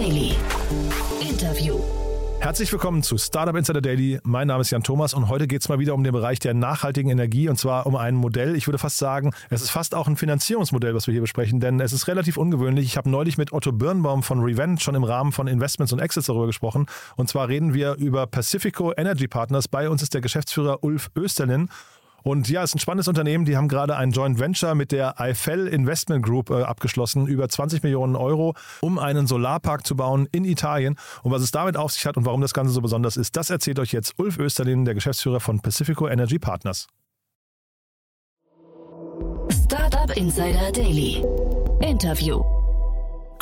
Daily. Interview. Herzlich willkommen zu Startup Insider Daily. Mein Name ist Jan Thomas und heute geht es mal wieder um den Bereich der nachhaltigen Energie und zwar um ein Modell. Ich würde fast sagen, es ist fast auch ein Finanzierungsmodell, was wir hier besprechen, denn es ist relativ ungewöhnlich. Ich habe neulich mit Otto Birnbaum von Revent schon im Rahmen von Investments und Exits darüber gesprochen. Und zwar reden wir über Pacifico Energy Partners. Bei uns ist der Geschäftsführer Ulf Österlin. Und ja, es ist ein spannendes Unternehmen. Die haben gerade ein Joint Venture mit der Eiffel Investment Group äh, abgeschlossen, über 20 Millionen Euro, um einen Solarpark zu bauen in Italien. Und was es damit auf sich hat und warum das Ganze so besonders ist, das erzählt euch jetzt Ulf Österlin, der Geschäftsführer von Pacifico Energy Partners. Startup Insider Daily. Interview.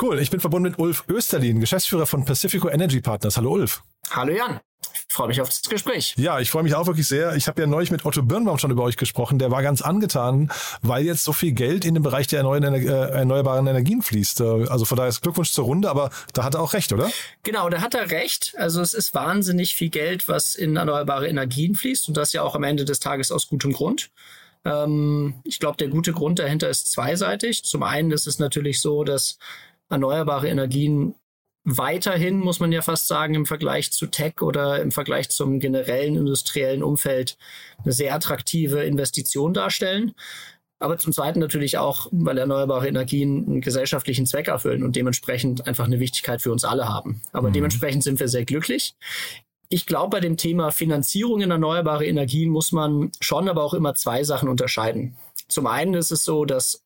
Cool, ich bin verbunden mit Ulf Österlin, Geschäftsführer von Pacifico Energy Partners. Hallo Ulf. Hallo Jan. Ich freue mich auf das Gespräch. Ja, ich freue mich auch wirklich sehr. Ich habe ja neulich mit Otto Birnbaum schon über euch gesprochen. Der war ganz angetan, weil jetzt so viel Geld in den Bereich der äh, erneuerbaren Energien fließt. Äh, also von daher ist Glückwunsch zur Runde, aber da hat er auch recht, oder? Genau, da hat er recht. Also es ist wahnsinnig viel Geld, was in erneuerbare Energien fließt und das ja auch am Ende des Tages aus gutem Grund. Ähm, ich glaube, der gute Grund dahinter ist zweiseitig. Zum einen ist es natürlich so, dass erneuerbare Energien weiterhin, muss man ja fast sagen, im Vergleich zu Tech oder im Vergleich zum generellen industriellen Umfeld eine sehr attraktive Investition darstellen. Aber zum Zweiten natürlich auch, weil erneuerbare Energien einen gesellschaftlichen Zweck erfüllen und dementsprechend einfach eine Wichtigkeit für uns alle haben. Aber mhm. dementsprechend sind wir sehr glücklich. Ich glaube, bei dem Thema Finanzierung in erneuerbare Energien muss man schon aber auch immer zwei Sachen unterscheiden. Zum einen ist es so, dass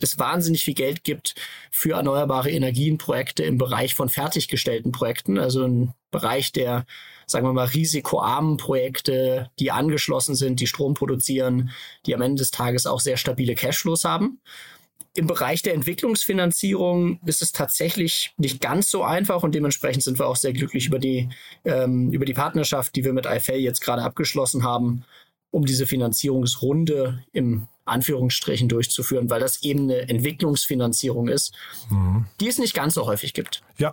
es wahnsinnig viel Geld gibt für erneuerbare Energienprojekte im Bereich von fertiggestellten Projekten, also im Bereich der, sagen wir mal, risikoarmen Projekte, die angeschlossen sind, die Strom produzieren, die am Ende des Tages auch sehr stabile Cashflows haben. Im Bereich der Entwicklungsfinanzierung ist es tatsächlich nicht ganz so einfach und dementsprechend sind wir auch sehr glücklich über die, ähm, über die Partnerschaft, die wir mit IFL jetzt gerade abgeschlossen haben, um diese Finanzierungsrunde im Anführungsstrichen durchzuführen, weil das eben eine Entwicklungsfinanzierung ist, mhm. die es nicht ganz so häufig gibt. Ja,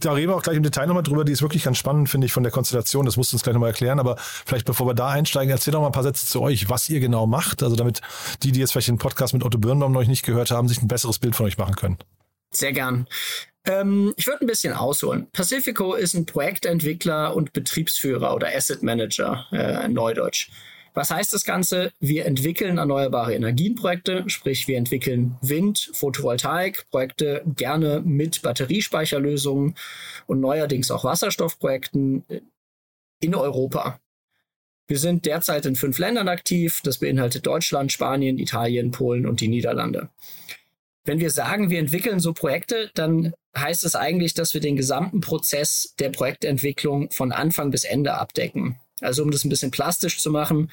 da reden wir auch gleich im Detail nochmal drüber. Die ist wirklich ganz spannend, finde ich, von der Konstellation. Das musst du uns gleich nochmal erklären. Aber vielleicht bevor wir da einsteigen, erzähl doch mal ein paar Sätze zu euch, was ihr genau macht. Also damit die, die jetzt vielleicht den Podcast mit Otto Birnbaum noch nicht gehört haben, sich ein besseres Bild von euch machen können. Sehr gern. Ähm, ich würde ein bisschen ausholen. Pacifico ist ein Projektentwickler und Betriebsführer oder Asset Manager äh, in Neudeutsch. Was heißt das Ganze? Wir entwickeln erneuerbare Energienprojekte, sprich wir entwickeln Wind, Photovoltaik-Projekte, gerne mit Batteriespeicherlösungen und neuerdings auch Wasserstoffprojekten in Europa. Wir sind derzeit in fünf Ländern aktiv. Das beinhaltet Deutschland, Spanien, Italien, Polen und die Niederlande. Wenn wir sagen, wir entwickeln so Projekte, dann heißt es eigentlich, dass wir den gesamten Prozess der Projektentwicklung von Anfang bis Ende abdecken. Also um das ein bisschen plastisch zu machen,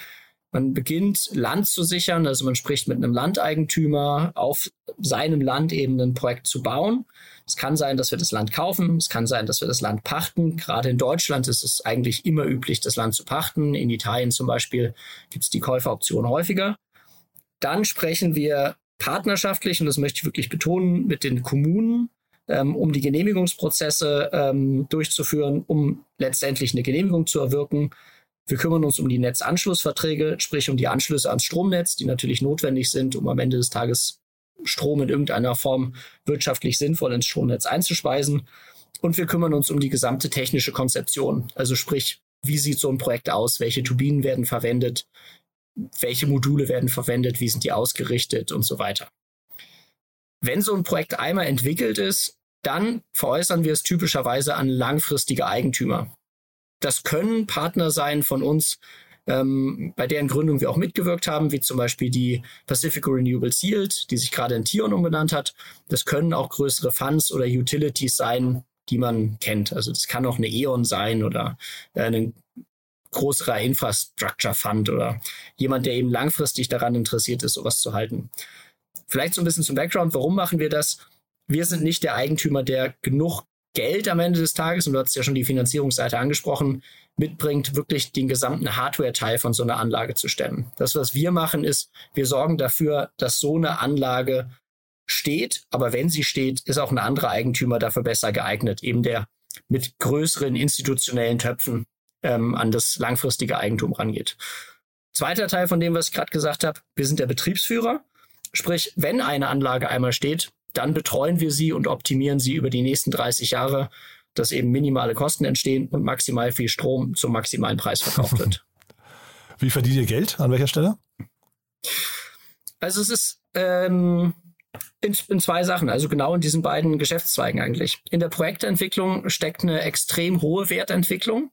man beginnt Land zu sichern, also man spricht mit einem Landeigentümer auf seinem Land eben ein Projekt zu bauen. Es kann sein, dass wir das Land kaufen, es kann sein, dass wir das Land pachten. Gerade in Deutschland ist es eigentlich immer üblich, das Land zu pachten. In Italien zum Beispiel gibt es die Käuferoption häufiger. Dann sprechen wir partnerschaftlich, und das möchte ich wirklich betonen, mit den Kommunen, ähm, um die Genehmigungsprozesse ähm, durchzuführen, um letztendlich eine Genehmigung zu erwirken. Wir kümmern uns um die Netzanschlussverträge, sprich um die Anschlüsse ans Stromnetz, die natürlich notwendig sind, um am Ende des Tages Strom in irgendeiner Form wirtschaftlich sinnvoll ins Stromnetz einzuspeisen. Und wir kümmern uns um die gesamte technische Konzeption. Also sprich, wie sieht so ein Projekt aus? Welche Turbinen werden verwendet? Welche Module werden verwendet? Wie sind die ausgerichtet und so weiter? Wenn so ein Projekt einmal entwickelt ist, dann veräußern wir es typischerweise an langfristige Eigentümer. Das können Partner sein von uns, ähm, bei deren Gründung wir auch mitgewirkt haben, wie zum Beispiel die Pacific Renewable Yield, die sich gerade in Tion umbenannt hat. Das können auch größere Funds oder Utilities sein, die man kennt. Also das kann auch eine E.ON sein oder äh, ein größerer Infrastructure Fund oder jemand, der eben langfristig daran interessiert ist, sowas zu halten. Vielleicht so ein bisschen zum Background, warum machen wir das? Wir sind nicht der Eigentümer, der genug Geld am Ende des Tages, und du hast ja schon die Finanzierungsseite angesprochen, mitbringt, wirklich den gesamten Hardware-Teil von so einer Anlage zu stemmen. Das, was wir machen, ist, wir sorgen dafür, dass so eine Anlage steht, aber wenn sie steht, ist auch ein anderer Eigentümer dafür besser geeignet, eben der mit größeren institutionellen Töpfen ähm, an das langfristige Eigentum rangeht. Zweiter Teil von dem, was ich gerade gesagt habe, wir sind der Betriebsführer. Sprich, wenn eine Anlage einmal steht, dann betreuen wir sie und optimieren sie über die nächsten 30 Jahre, dass eben minimale Kosten entstehen und maximal viel Strom zum maximalen Preis verkauft wird. Wie verdient ihr Geld? An welcher Stelle? Also es ist ähm, in, in, zwei Sachen, also genau in diesen beiden Geschäftszweigen eigentlich. In der Projektentwicklung steckt eine extrem hohe Wertentwicklung.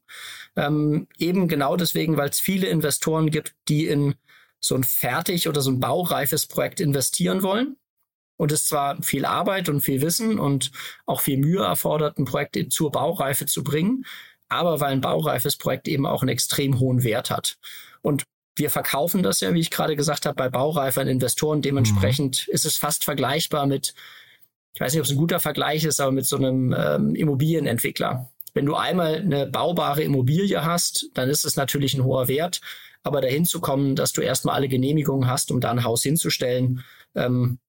Ähm, eben genau deswegen, weil es viele Investoren gibt, die in so ein fertig oder so ein baureifes Projekt investieren wollen. Und es zwar viel Arbeit und viel Wissen und auch viel Mühe erfordert, ein Projekt zur Baureife zu bringen, aber weil ein baureifes Projekt eben auch einen extrem hohen Wert hat. Und wir verkaufen das ja, wie ich gerade gesagt habe, bei baureifen Investoren. Dementsprechend mhm. ist es fast vergleichbar mit, ich weiß nicht, ob es ein guter Vergleich ist, aber mit so einem ähm, Immobilienentwickler. Wenn du einmal eine baubare Immobilie hast, dann ist es natürlich ein hoher Wert. Aber dahin zu kommen, dass du erstmal alle Genehmigungen hast, um da ein Haus hinzustellen, ähm,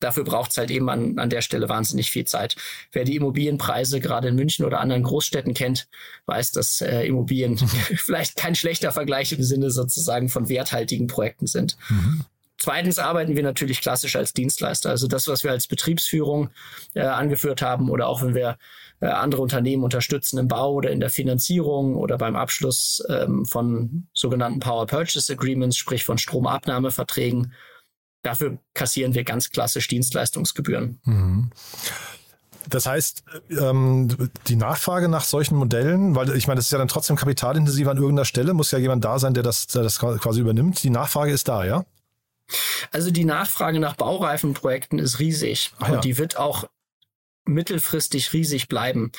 dafür braucht es halt eben an, an der Stelle wahnsinnig viel Zeit. Wer die Immobilienpreise gerade in München oder anderen Großstädten kennt, weiß, dass äh, Immobilien vielleicht kein schlechter Vergleich im Sinne sozusagen von werthaltigen Projekten sind. Mhm. Zweitens arbeiten wir natürlich klassisch als Dienstleister. Also das, was wir als Betriebsführung äh, angeführt haben oder auch wenn wir äh, andere Unternehmen unterstützen im Bau oder in der Finanzierung oder beim Abschluss ähm, von sogenannten Power Purchase Agreements, sprich von Stromabnahmeverträgen Dafür kassieren wir ganz klassisch Dienstleistungsgebühren. Mhm. Das heißt, ähm, die Nachfrage nach solchen Modellen, weil ich meine, das ist ja dann trotzdem kapitalintensiv an irgendeiner Stelle, muss ja jemand da sein, der das, der das quasi übernimmt. Die Nachfrage ist da, ja? Also die Nachfrage nach Baureifenprojekten ist riesig ah, ja. und die wird auch mittelfristig riesig bleiben.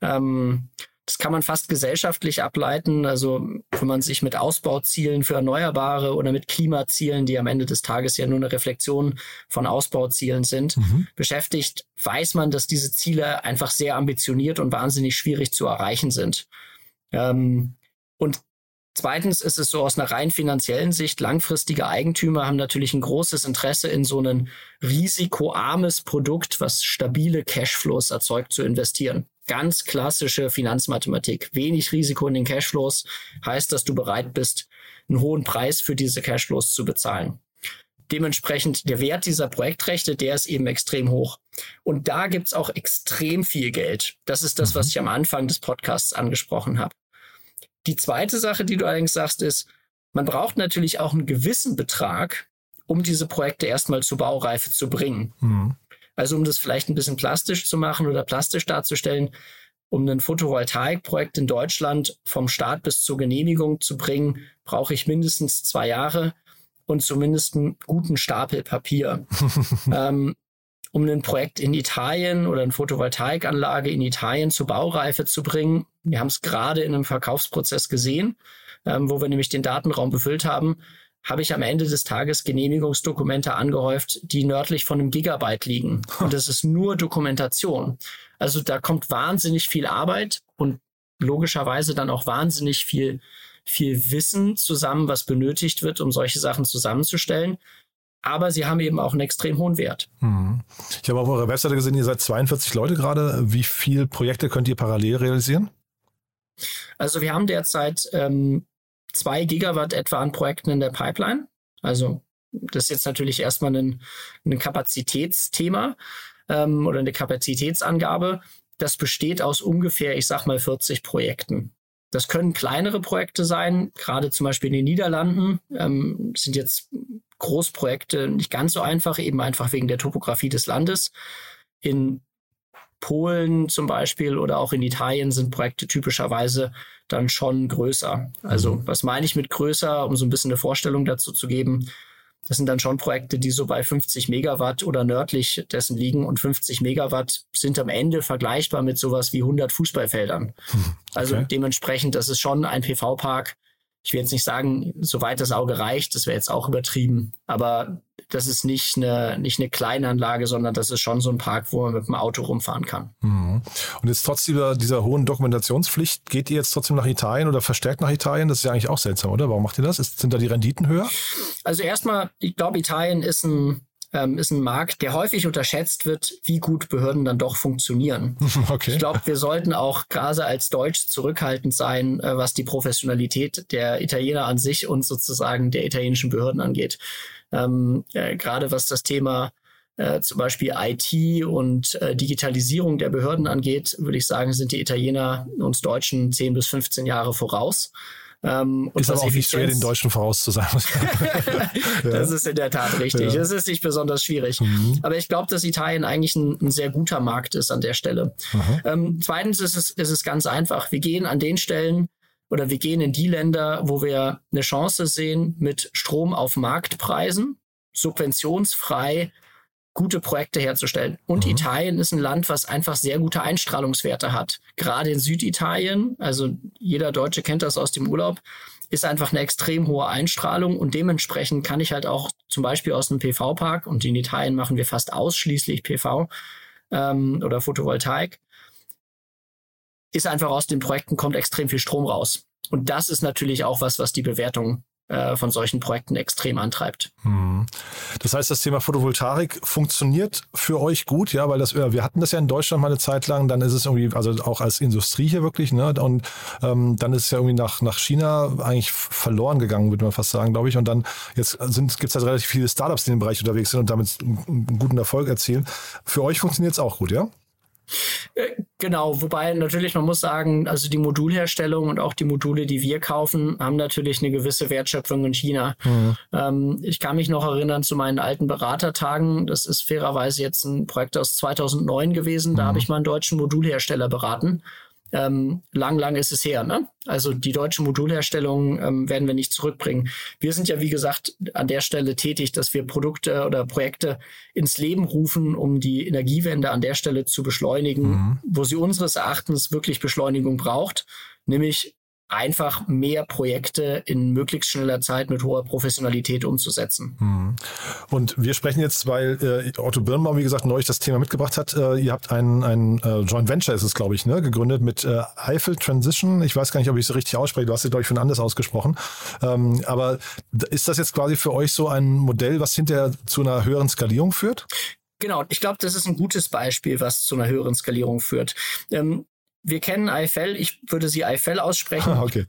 Ähm, das kann man fast gesellschaftlich ableiten. Also wenn man sich mit Ausbauzielen für Erneuerbare oder mit Klimazielen, die am Ende des Tages ja nur eine Reflexion von Ausbauzielen sind, mhm. beschäftigt, weiß man, dass diese Ziele einfach sehr ambitioniert und wahnsinnig schwierig zu erreichen sind. Ähm, und Zweitens ist es so aus einer rein finanziellen Sicht, langfristige Eigentümer haben natürlich ein großes Interesse in so ein risikoarmes Produkt, was stabile Cashflows erzeugt, zu investieren ganz klassische Finanzmathematik. Wenig Risiko in den Cashflows heißt, dass du bereit bist, einen hohen Preis für diese Cashflows zu bezahlen. Dementsprechend der Wert dieser Projektrechte, der ist eben extrem hoch. Und da gibt's auch extrem viel Geld. Das ist das, was mhm. ich am Anfang des Podcasts angesprochen habe. Die zweite Sache, die du allerdings sagst, ist, man braucht natürlich auch einen gewissen Betrag, um diese Projekte erstmal zur Baureife zu bringen. Mhm. Also um das vielleicht ein bisschen plastisch zu machen oder plastisch darzustellen, um ein Photovoltaikprojekt in Deutschland vom Start bis zur Genehmigung zu bringen, brauche ich mindestens zwei Jahre und zumindest einen guten Stapel Papier. ähm, um ein Projekt in Italien oder eine Photovoltaikanlage in Italien zur Baureife zu bringen. Wir haben es gerade in einem Verkaufsprozess gesehen, ähm, wo wir nämlich den Datenraum befüllt haben habe ich am Ende des Tages Genehmigungsdokumente angehäuft, die nördlich von einem Gigabyte liegen. Und das ist nur Dokumentation. Also da kommt wahnsinnig viel Arbeit und logischerweise dann auch wahnsinnig viel, viel Wissen zusammen, was benötigt wird, um solche Sachen zusammenzustellen. Aber sie haben eben auch einen extrem hohen Wert. Mhm. Ich habe auf eurer Webseite gesehen, ihr seid 42 Leute gerade. Wie viele Projekte könnt ihr parallel realisieren? Also wir haben derzeit ähm, zwei Gigawatt etwa an Projekten in der Pipeline. Also das ist jetzt natürlich erstmal ein, ein Kapazitätsthema ähm, oder eine Kapazitätsangabe. Das besteht aus ungefähr, ich sag mal, 40 Projekten. Das können kleinere Projekte sein, gerade zum Beispiel in den Niederlanden ähm, sind jetzt Großprojekte nicht ganz so einfach, eben einfach wegen der Topografie des Landes. In Polen zum Beispiel oder auch in Italien sind Projekte typischerweise dann schon größer. Also mhm. was meine ich mit größer, um so ein bisschen eine Vorstellung dazu zu geben? Das sind dann schon Projekte, die so bei 50 Megawatt oder nördlich dessen liegen und 50 Megawatt sind am Ende vergleichbar mit sowas wie 100 Fußballfeldern. Hm, also okay. Also dementsprechend, das ist schon ein PV-Park, ich will jetzt nicht sagen, soweit das Auge reicht, das wäre jetzt auch übertrieben, aber das ist nicht eine, nicht eine kleine Anlage, sondern das ist schon so ein Park, wo man mit dem Auto rumfahren kann. Mhm. Und jetzt trotz dieser, dieser hohen Dokumentationspflicht, geht ihr jetzt trotzdem nach Italien oder verstärkt nach Italien? Das ist ja eigentlich auch seltsam, oder? Warum macht ihr das? Ist, sind da die Renditen höher? Also erstmal, ich glaube, Italien ist ein ähm, ist ein Markt, der häufig unterschätzt wird, wie gut Behörden dann doch funktionieren. Okay. Ich glaube, wir sollten auch gerade als Deutsch zurückhaltend sein, äh, was die Professionalität der Italiener an sich und sozusagen der italienischen Behörden angeht. Ähm, äh, gerade was das Thema äh, zum Beispiel IT und äh, Digitalisierung der Behörden angeht, würde ich sagen, sind die Italiener uns Deutschen 10 bis 15 Jahre voraus. Ähm, ist aber auch nicht schwer, den Deutschen vorauszusagen. das ist in der Tat richtig. Ja. Das ist nicht besonders schwierig. Mhm. Aber ich glaube, dass Italien eigentlich ein, ein, sehr guter Markt ist an der Stelle. Ähm, zweitens ist es, ist es ganz einfach. Wir gehen an den Stellen oder wir gehen in die Länder, wo wir eine Chance sehen, mit Strom auf Marktpreisen subventionsfrei gute Projekte herzustellen. Und mhm. Italien ist ein Land, was einfach sehr gute Einstrahlungswerte hat. Gerade in Süditalien, also jeder Deutsche kennt das aus dem Urlaub, ist einfach eine extrem hohe Einstrahlung und dementsprechend kann ich halt auch zum Beispiel aus einem PV-Park und in Italien machen wir fast ausschließlich PV ähm, oder Photovoltaik, ist einfach aus den Projekten kommt extrem viel Strom raus. Und das ist natürlich auch was, was die Bewertung äh, von solchen Projekten extrem antreibt. Hm. Das heißt, das Thema Photovoltaik funktioniert für euch gut, ja, weil das, wir hatten das ja in Deutschland mal eine Zeit lang, dann ist es irgendwie, also auch als Industrie hier wirklich, ne, und ähm, dann ist es ja irgendwie nach, nach China eigentlich verloren gegangen, würde man fast sagen, glaube ich, und dann jetzt gibt es halt relativ viele Startups, die in dem Bereich unterwegs sind und damit einen guten Erfolg erzielen. Für euch funktioniert es auch gut, ja? Äh, genau, wobei natürlich, man muss sagen, also die Modulherstellung und auch die Module, die wir kaufen, haben natürlich eine gewisse Wertschöpfung in China. Mhm. Ähm, ich kann mich noch erinnern zu meinen alten Beratertagen. Das ist fairerweise jetzt ein Projekt aus 2009 gewesen. Mhm. Da habe ich mal einen deutschen Modulhersteller beraten ähm, lang, lang ist es her. Ne? Also die deutsche Modulherstellung ähm, werden wir nicht zurückbringen. Wir sind ja, wie gesagt, an der Stelle tätig, dass wir Produkte oder Projekte ins Leben rufen, um die Energiewende an der Stelle zu beschleunigen, mhm. wo sie unseres Erachtens wirklich Beschleunigung braucht, nämlich einfach mehr Projekte in möglichst schneller Zeit mit hoher Professionalität umzusetzen. Hm. Und wir sprechen jetzt, weil äh, Otto Birnbaum, wie gesagt, neulich das Thema mitgebracht hat. Äh, ihr habt ein, ein äh, Joint Venture, ist es, glaube ich, ne, gegründet mit äh, Eiffel Transition. Ich weiß gar nicht, ob ich es richtig ausspreche. Du hast es, glaube ich, von anders ausgesprochen. Ähm, aber ist das jetzt quasi für euch so ein Modell, was hinterher zu einer höheren Skalierung führt? Genau, ich glaube, das ist ein gutes Beispiel, was zu einer höheren Skalierung führt. Ähm, wir kennen Eiffel, ich würde sie Eiffel aussprechen. okay.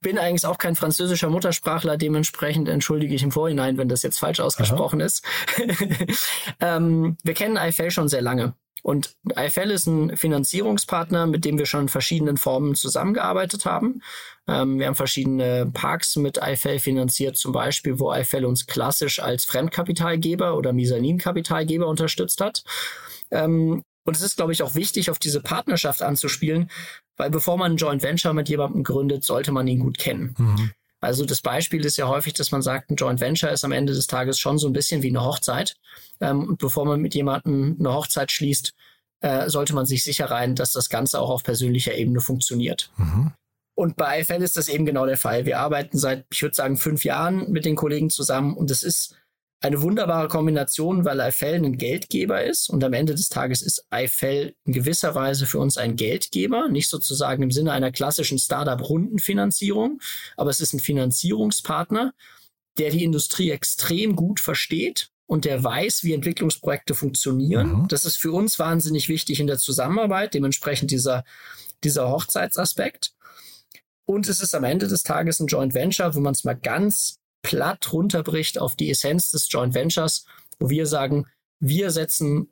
Bin eigentlich auch kein französischer Muttersprachler, dementsprechend entschuldige ich im Vorhinein, wenn das jetzt falsch ausgesprochen Aha. ist. ähm, wir kennen Eiffel schon sehr lange. Und Eiffel ist ein Finanzierungspartner, mit dem wir schon in verschiedenen Formen zusammengearbeitet haben. Ähm, wir haben verschiedene Parks mit Eiffel finanziert, zum Beispiel, wo Eiffel uns klassisch als Fremdkapitalgeber oder Misaninkapitalgeber unterstützt hat. Ähm, und es ist, glaube ich, auch wichtig, auf diese Partnerschaft anzuspielen, weil bevor man ein Joint Venture mit jemandem gründet, sollte man ihn gut kennen. Mhm. Also das Beispiel ist ja häufig, dass man sagt, ein Joint Venture ist am Ende des Tages schon so ein bisschen wie eine Hochzeit. Ähm, und bevor man mit jemandem eine Hochzeit schließt, äh, sollte man sich sicher rein, dass das Ganze auch auf persönlicher Ebene funktioniert. Mhm. Und bei IFL ist das eben genau der Fall. Wir arbeiten seit, ich würde sagen, fünf Jahren mit den Kollegen zusammen und es ist eine wunderbare Kombination, weil Eiffel ein Geldgeber ist und am Ende des Tages ist Eiffel in gewisser Weise für uns ein Geldgeber, nicht sozusagen im Sinne einer klassischen Startup-Rundenfinanzierung, aber es ist ein Finanzierungspartner, der die Industrie extrem gut versteht und der weiß, wie Entwicklungsprojekte funktionieren. Mhm. Das ist für uns wahnsinnig wichtig in der Zusammenarbeit, dementsprechend dieser, dieser Hochzeitsaspekt. Und es ist am Ende des Tages ein Joint Venture, wo man es mal ganz platt runterbricht auf die Essenz des Joint Ventures, wo wir sagen, wir setzen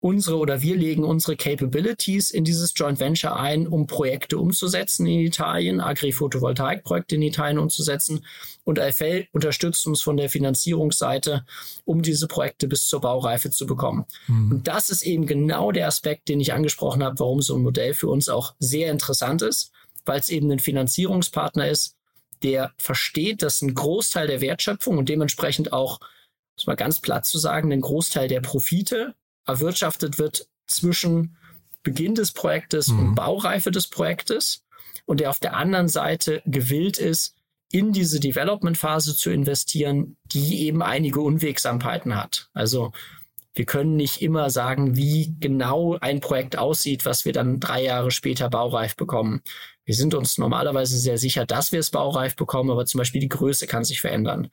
unsere oder wir legen unsere Capabilities in dieses Joint Venture ein, um Projekte umzusetzen in Italien, Agri-Photovoltaik-Projekte in Italien umzusetzen. Und IFL unterstützt uns von der Finanzierungsseite, um diese Projekte bis zur Baureife zu bekommen. Mhm. Und das ist eben genau der Aspekt, den ich angesprochen habe, warum so ein Modell für uns auch sehr interessant ist, weil es eben ein Finanzierungspartner ist, der versteht, dass ein Großteil der Wertschöpfung und dementsprechend auch, muss man ganz platt zu sagen, ein Großteil der Profite erwirtschaftet wird zwischen Beginn des Projektes mhm. und Baureife des Projektes und der auf der anderen Seite gewillt ist, in diese Development-Phase zu investieren, die eben einige Unwegsamkeiten hat. Also wir können nicht immer sagen, wie genau ein Projekt aussieht, was wir dann drei Jahre später baureif bekommen. Wir sind uns normalerweise sehr sicher, dass wir es baureif bekommen, aber zum Beispiel die Größe kann sich verändern.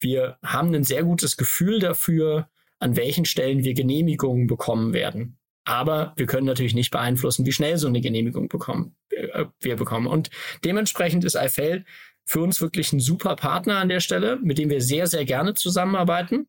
Wir haben ein sehr gutes Gefühl dafür, an welchen Stellen wir Genehmigungen bekommen werden. Aber wir können natürlich nicht beeinflussen, wie schnell so eine Genehmigung bekommen, äh, wir bekommen. Und dementsprechend ist Eifel für uns wirklich ein super Partner an der Stelle, mit dem wir sehr, sehr gerne zusammenarbeiten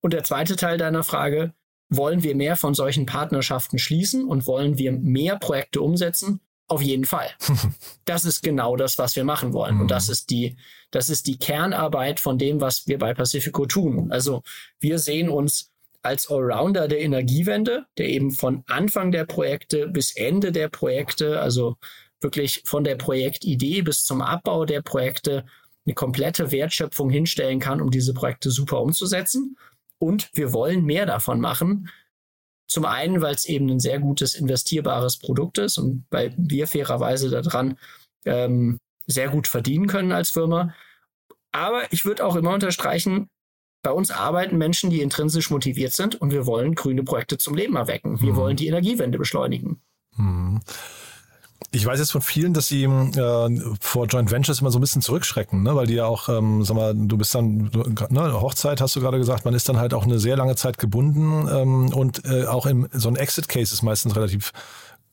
Und der zweite Teil deiner Frage, wollen wir mehr von solchen Partnerschaften schließen und wollen wir mehr Projekte umsetzen? Auf jeden Fall. Das ist genau das, was wir machen wollen. Und das mhm. ist die, das ist die Kernarbeit von dem, was wir bei Pacifico tun. Also wir sehen uns als Allrounder der Energiewende, der eben von Anfang der Projekte bis Ende der Projekte, also wirklich von der Projektidee bis zum Abbau der Projekte eine komplette Wertschöpfung hinstellen kann, um diese Projekte super umzusetzen. Und wir wollen mehr davon machen. Zum einen, weil es eben ein sehr gutes investierbares Produkt ist und weil wir fairerweise daran ähm, sehr gut verdienen können als Firma. Aber ich würde auch immer unterstreichen, bei uns arbeiten Menschen, die intrinsisch motiviert sind und wir wollen grüne Projekte zum Leben erwecken. Wir mhm. wollen die Energiewende beschleunigen. Mhm. Ich weiß jetzt von vielen, dass sie äh, vor Joint Ventures immer so ein bisschen zurückschrecken, ne? weil die ja auch, ähm, sag mal, du bist dann, du, ne, Hochzeit hast du gerade gesagt, man ist dann halt auch eine sehr lange Zeit gebunden ähm, und äh, auch im so ein Exit-Case ist meistens relativ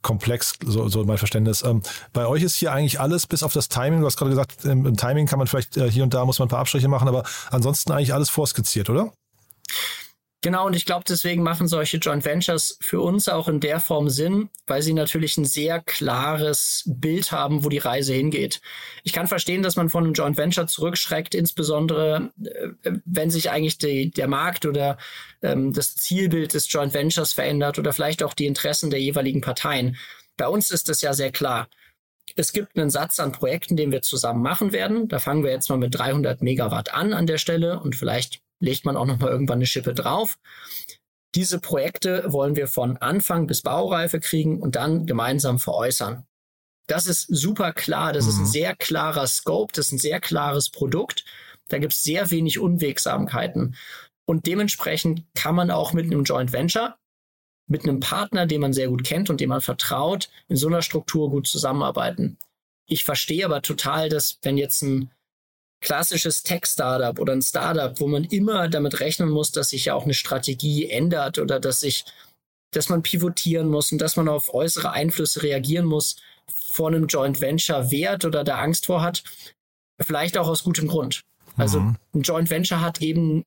komplex, so, so mein Verständnis. Ähm, bei euch ist hier eigentlich alles, bis auf das Timing, du hast gerade gesagt, im, im Timing kann man vielleicht äh, hier und da muss man ein paar Abstriche machen, aber ansonsten eigentlich alles vorskizziert, oder? Genau, und ich glaube, deswegen machen solche Joint Ventures für uns auch in der Form Sinn, weil sie natürlich ein sehr klares Bild haben, wo die Reise hingeht. Ich kann verstehen, dass man von einem Joint Venture zurückschreckt, insbesondere äh, wenn sich eigentlich die, der Markt oder ähm, das Zielbild des Joint Ventures verändert oder vielleicht auch die Interessen der jeweiligen Parteien. Bei uns ist das ja sehr klar. Es gibt einen Satz an Projekten, den wir zusammen machen werden. Da fangen wir jetzt mal mit 300 Megawatt an an der Stelle und vielleicht legt man auch noch mal irgendwann eine Schippe drauf. Diese Projekte wollen wir von Anfang bis Baureife kriegen und dann gemeinsam veräußern. Das ist super klar, das mhm. ist ein mhm. sehr klarer Scope, das ist ein sehr klares Produkt. Da gibt es sehr wenig Unwegsamkeiten. Und dementsprechend kann man auch mit einem Joint Venture, mit einem Partner, den man sehr gut kennt und dem man vertraut, in so einer Struktur gut zusammenarbeiten. Ich verstehe aber total, dass wenn jetzt ein klassisches Tech-Startup oder ein Startup, wo man immer damit rechnen muss, dass sich ja auch eine Strategie ändert oder dass sich, dass man pivotieren muss und dass man auf äußere Einflüsse reagieren muss, vor einem Joint Venture wehrt oder da Angst vor hat, vielleicht auch aus gutem Grund. Also mhm. ein Joint Venture hat eben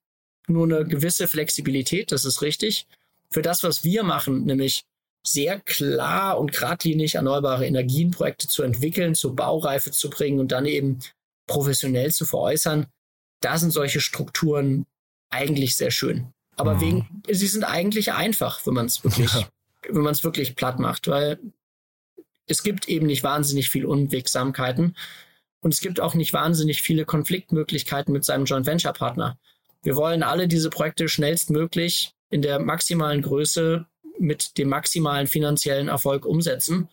nur eine gewisse Flexibilität, das ist richtig. Für das, was wir machen, nämlich sehr klar und geradlinig erneuerbare Energienprojekte zu entwickeln, zur Baureife zu bringen und dann eben professionell zu veräußern, da sind solche Strukturen eigentlich sehr schön. Aber mhm. wegen, sie sind eigentlich einfach, wenn man es wirklich, ja. wenn man es wirklich platt macht, weil es gibt eben nicht wahnsinnig viel Unwegsamkeiten und es gibt auch nicht wahnsinnig viele Konfliktmöglichkeiten mit seinem Joint Venture Partner. Wir wollen alle diese Projekte schnellstmöglich in der maximalen Größe mit dem maximalen finanziellen Erfolg umsetzen.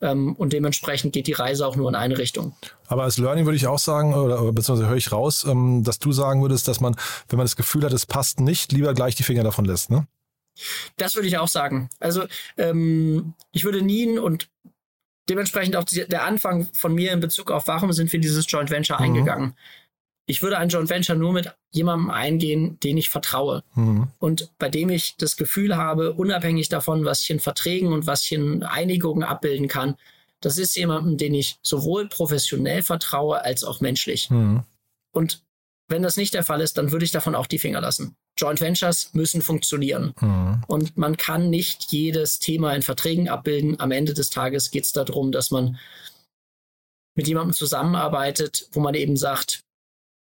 Ähm, und dementsprechend geht die Reise auch nur in eine Richtung. Aber als Learning würde ich auch sagen, oder beziehungsweise höre ich raus, ähm, dass du sagen würdest, dass man, wenn man das Gefühl hat, es passt nicht, lieber gleich die Finger davon lässt, ne? Das würde ich auch sagen. Also ähm, ich würde nie und dementsprechend auch die, der Anfang von mir in Bezug auf, warum sind wir dieses Joint Venture mhm. eingegangen ich würde ein Joint Venture nur mit jemandem eingehen, den ich vertraue mhm. und bei dem ich das Gefühl habe, unabhängig davon, was ich in Verträgen und was ich in Einigungen abbilden kann, das ist jemandem, den ich sowohl professionell vertraue als auch menschlich. Mhm. Und wenn das nicht der Fall ist, dann würde ich davon auch die Finger lassen. Joint Ventures müssen funktionieren. Mhm. Und man kann nicht jedes Thema in Verträgen abbilden. Am Ende des Tages geht es darum, dass man mit jemandem zusammenarbeitet, wo man eben sagt,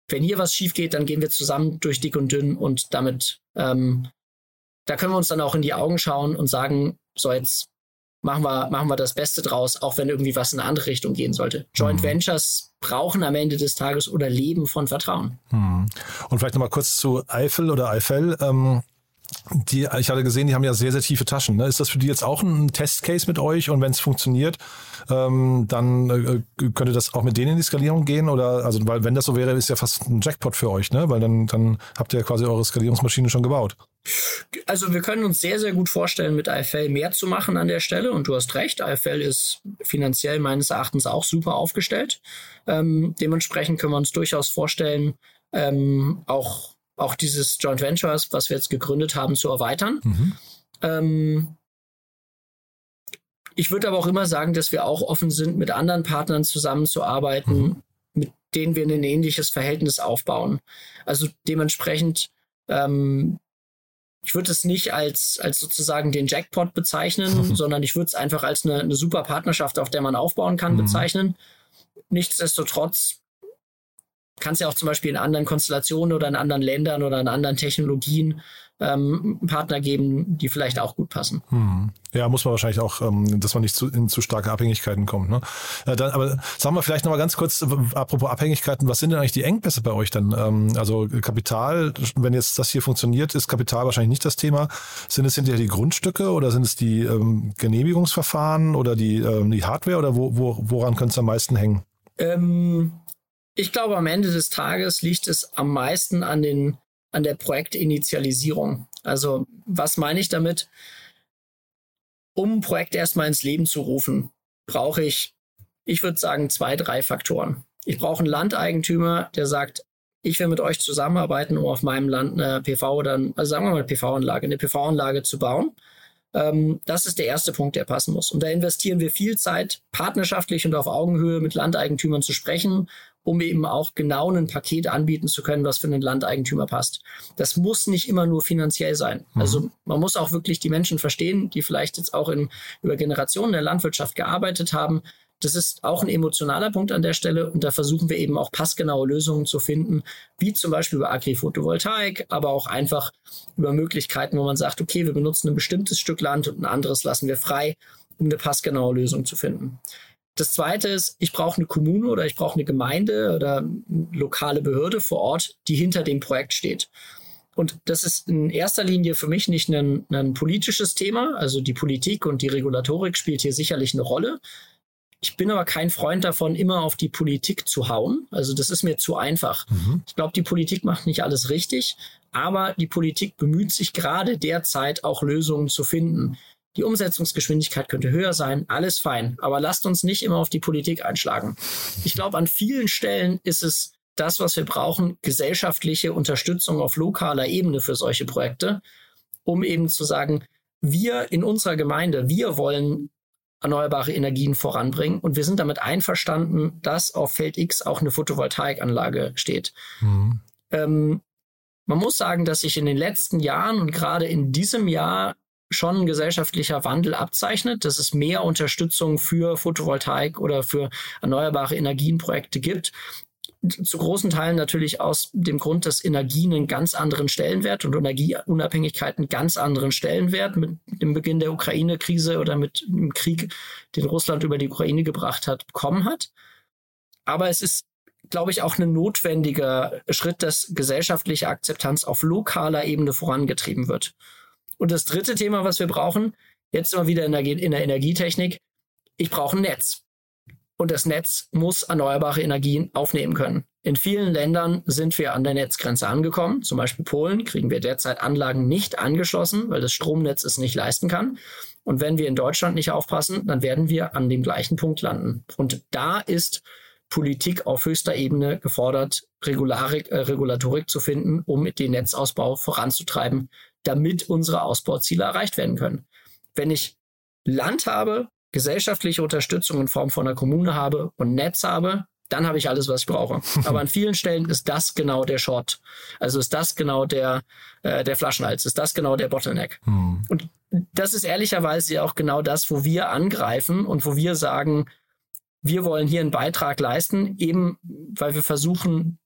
wenn hier was schief geht, dann gehen wir zusammen durch dick und dünn und damit, ähm, da können wir uns dann auch in die Augen schauen und sagen, so jetzt machen wir, machen wir das Beste draus, auch wenn irgendwie was in eine andere Richtung gehen sollte. Joint mhm. Ventures brauchen am Ende des Tages oder leben von Vertrauen. Mhm. Und vielleicht nochmal kurz zu Eifel oder Eifel. Ähm die, ich hatte gesehen, die haben ja sehr, sehr tiefe Taschen. Ne? Ist das für die jetzt auch ein Testcase mit euch? Und wenn es funktioniert, ähm, dann äh, könnte das auch mit denen in die Skalierung gehen? Oder also, weil wenn das so wäre, ist ja fast ein Jackpot für euch, ne? Weil dann, dann habt ihr quasi eure Skalierungsmaschine schon gebaut. Also wir können uns sehr, sehr gut vorstellen, mit IFL mehr zu machen an der Stelle. Und du hast recht, IFL ist finanziell meines Erachtens auch super aufgestellt. Ähm, dementsprechend können wir uns durchaus vorstellen, ähm, auch auch dieses Joint Ventures, was wir jetzt gegründet haben, zu erweitern. Mhm. Ähm, ich würde aber auch immer sagen, dass wir auch offen sind, mit anderen Partnern zusammenzuarbeiten, mhm. mit denen wir ein ähnliches Verhältnis aufbauen. Also dementsprechend, ähm, ich würde es nicht als, als sozusagen den Jackpot bezeichnen, sondern ich würde es einfach als eine, eine super Partnerschaft, auf der man aufbauen kann, mhm. bezeichnen. Nichtsdestotrotz kann es ja auch zum Beispiel in anderen Konstellationen oder in anderen Ländern oder in anderen Technologien ähm, Partner geben, die vielleicht auch gut passen. Hm. Ja, muss man wahrscheinlich auch, ähm, dass man nicht zu, in zu starke Abhängigkeiten kommt. Ne? Äh, dann, aber sagen wir vielleicht nochmal ganz kurz, apropos Abhängigkeiten, was sind denn eigentlich die Engpässe bei euch dann? Ähm, also Kapital, wenn jetzt das hier funktioniert, ist Kapital wahrscheinlich nicht das Thema. Sind es hinterher die Grundstücke oder sind es die ähm, Genehmigungsverfahren oder die, ähm, die Hardware oder wo, wo, woran könnte es am meisten hängen? Ich glaube, am Ende des Tages liegt es am meisten an den an der Projektinitialisierung. Also was meine ich damit? Um ein Projekt erstmal ins Leben zu rufen, brauche ich, ich würde sagen, zwei, drei Faktoren. Ich brauche einen Landeigentümer, der sagt, ich will mit euch zusammenarbeiten, um auf meinem Land eine PV oder, also sagen wir mal eine PV-Anlage, eine PV-Anlage zu bauen. Ähm, das ist der erste Punkt, der passen muss. Und da investieren wir viel Zeit, partnerschaftlich und auf Augenhöhe mit Landeigentümern zu sprechen um eben auch genau ein Paket anbieten zu können, was für einen Landeigentümer passt. Das muss nicht immer nur finanziell sein. Mhm. Also man muss auch wirklich die Menschen verstehen, die vielleicht jetzt auch in, über Generationen der Landwirtschaft gearbeitet haben. Das ist auch ein emotionaler Punkt an der Stelle und da versuchen wir eben auch passgenaue Lösungen zu finden, wie zum Beispiel über Agri-Photovoltaik, aber auch einfach über Möglichkeiten, wo man sagt, okay, wir benutzen ein bestimmtes Stück Land und ein anderes lassen wir frei, um eine passgenaue Lösung zu finden. Das zweite ist, ich brauche eine Kommune oder ich brauche eine Gemeinde oder eine lokale Behörde vor Ort, die hinter dem Projekt steht. Und das ist in erster Linie für mich nicht ein, ein politisches Thema. Also die Politik und die Regulatorik spielt hier sicherlich eine Rolle. Ich bin aber kein Freund davon, immer auf die Politik zu hauen. Also das ist mir zu einfach. Mhm. Ich glaube, die Politik macht nicht alles richtig, aber die Politik bemüht sich gerade derzeit auch Lösungen zu finden. Die Umsetzungsgeschwindigkeit könnte höher sein, alles fein. Aber lasst uns nicht immer auf die Politik einschlagen. Ich glaube, an vielen Stellen ist es das, was wir brauchen, gesellschaftliche Unterstützung auf lokaler Ebene für solche Projekte, um eben zu sagen, wir in unserer Gemeinde, wir wollen erneuerbare Energien voranbringen und wir sind damit einverstanden, dass auf Feld X auch eine Photovoltaikanlage steht. Mhm. Ähm, man muss sagen, dass sich in den letzten Jahren und gerade in diesem Jahr schon ein gesellschaftlicher Wandel abzeichnet, dass es mehr Unterstützung für Photovoltaik oder für erneuerbare Energienprojekte gibt. Zu großen Teilen natürlich aus dem Grund, dass Energie einen ganz anderen Stellenwert und Energieunabhängigkeit einen ganz anderen Stellenwert mit dem Beginn der Ukraine-Krise oder mit dem Krieg, den Russland über die Ukraine gebracht hat, bekommen hat. Aber es ist glaube ich, auch ein notwendiger Schritt, dass gesellschaftliche Akzeptanz auf lokaler Ebene vorangetrieben wird. Und das dritte Thema, was wir brauchen, jetzt immer wieder in der, in der Energietechnik, ich brauche ein Netz. Und das Netz muss erneuerbare Energien aufnehmen können. In vielen Ländern sind wir an der Netzgrenze angekommen. Zum Beispiel Polen kriegen wir derzeit Anlagen nicht angeschlossen, weil das Stromnetz es nicht leisten kann. Und wenn wir in Deutschland nicht aufpassen, dann werden wir an dem gleichen Punkt landen. Und da ist Politik auf höchster Ebene gefordert, Regularik, äh, Regulatorik zu finden, um den Netzausbau voranzutreiben, damit unsere Ausbauziele erreicht werden können. Wenn ich Land habe, gesellschaftliche Unterstützung in Form von einer Kommune habe und Netz habe, dann habe ich alles, was ich brauche. Aber an vielen Stellen ist das genau der Short. Also ist das genau der, äh, der Flaschenhals, ist das genau der Bottleneck. Hm. Und das ist ehrlicherweise auch genau das, wo wir angreifen und wo wir sagen, wir wollen hier einen Beitrag leisten, eben weil wir versuchen,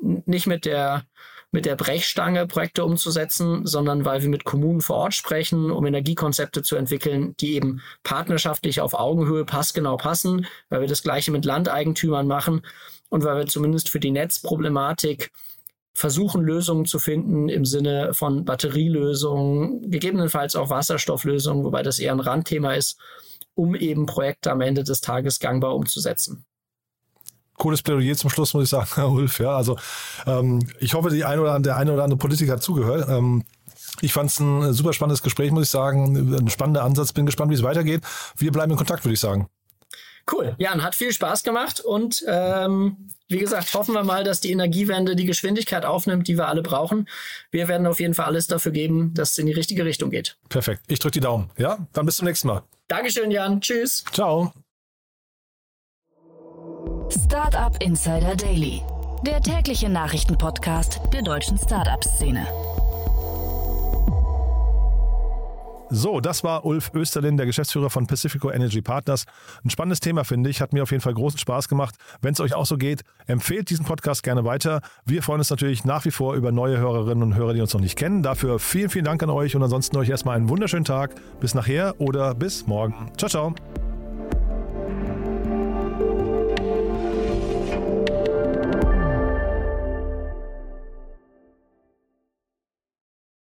nicht mit der mit der Brechstange Projekte umzusetzen, sondern weil wir mit Kommunen vor Ort sprechen, um Energiekonzepte zu entwickeln, die eben partnerschaftlich auf Augenhöhe passgenau passen, weil wir das gleiche mit Landeigentümern machen und weil wir zumindest für die Netzproblematik versuchen, Lösungen zu finden im Sinne von Batterielösungen, gegebenenfalls auch Wasserstofflösungen, wobei das eher ein Randthema ist, um eben Projekte am Ende des Tages gangbar umzusetzen cooles Plädoyer zum Schluss, muss ich sagen, Herr Ulf. Ja, also ähm, ich hoffe, die eine oder der eine oder andere Politiker hat zugehört. Ähm, ich fand es ein super spannendes Gespräch, muss ich sagen. Ein spannender Ansatz. Bin gespannt, wie es weitergeht. Wir bleiben in Kontakt, würde ich sagen. Cool. Jan, hat viel Spaß gemacht und ähm, wie gesagt, hoffen wir mal, dass die Energiewende die Geschwindigkeit aufnimmt, die wir alle brauchen. Wir werden auf jeden Fall alles dafür geben, dass es in die richtige Richtung geht. Perfekt. Ich drücke die Daumen. Ja, dann bis zum nächsten Mal. Dankeschön, Jan. Tschüss. Ciao. Startup Insider Daily, der tägliche Nachrichtenpodcast der deutschen Startup-Szene. So, das war Ulf Österlin, der Geschäftsführer von Pacifico Energy Partners. Ein spannendes Thema, finde ich. Hat mir auf jeden Fall großen Spaß gemacht. Wenn es euch auch so geht, empfehlt diesen Podcast gerne weiter. Wir freuen uns natürlich nach wie vor über neue Hörerinnen und Hörer, die uns noch nicht kennen. Dafür vielen, vielen Dank an euch und ansonsten euch erstmal einen wunderschönen Tag. Bis nachher oder bis morgen. Ciao, ciao.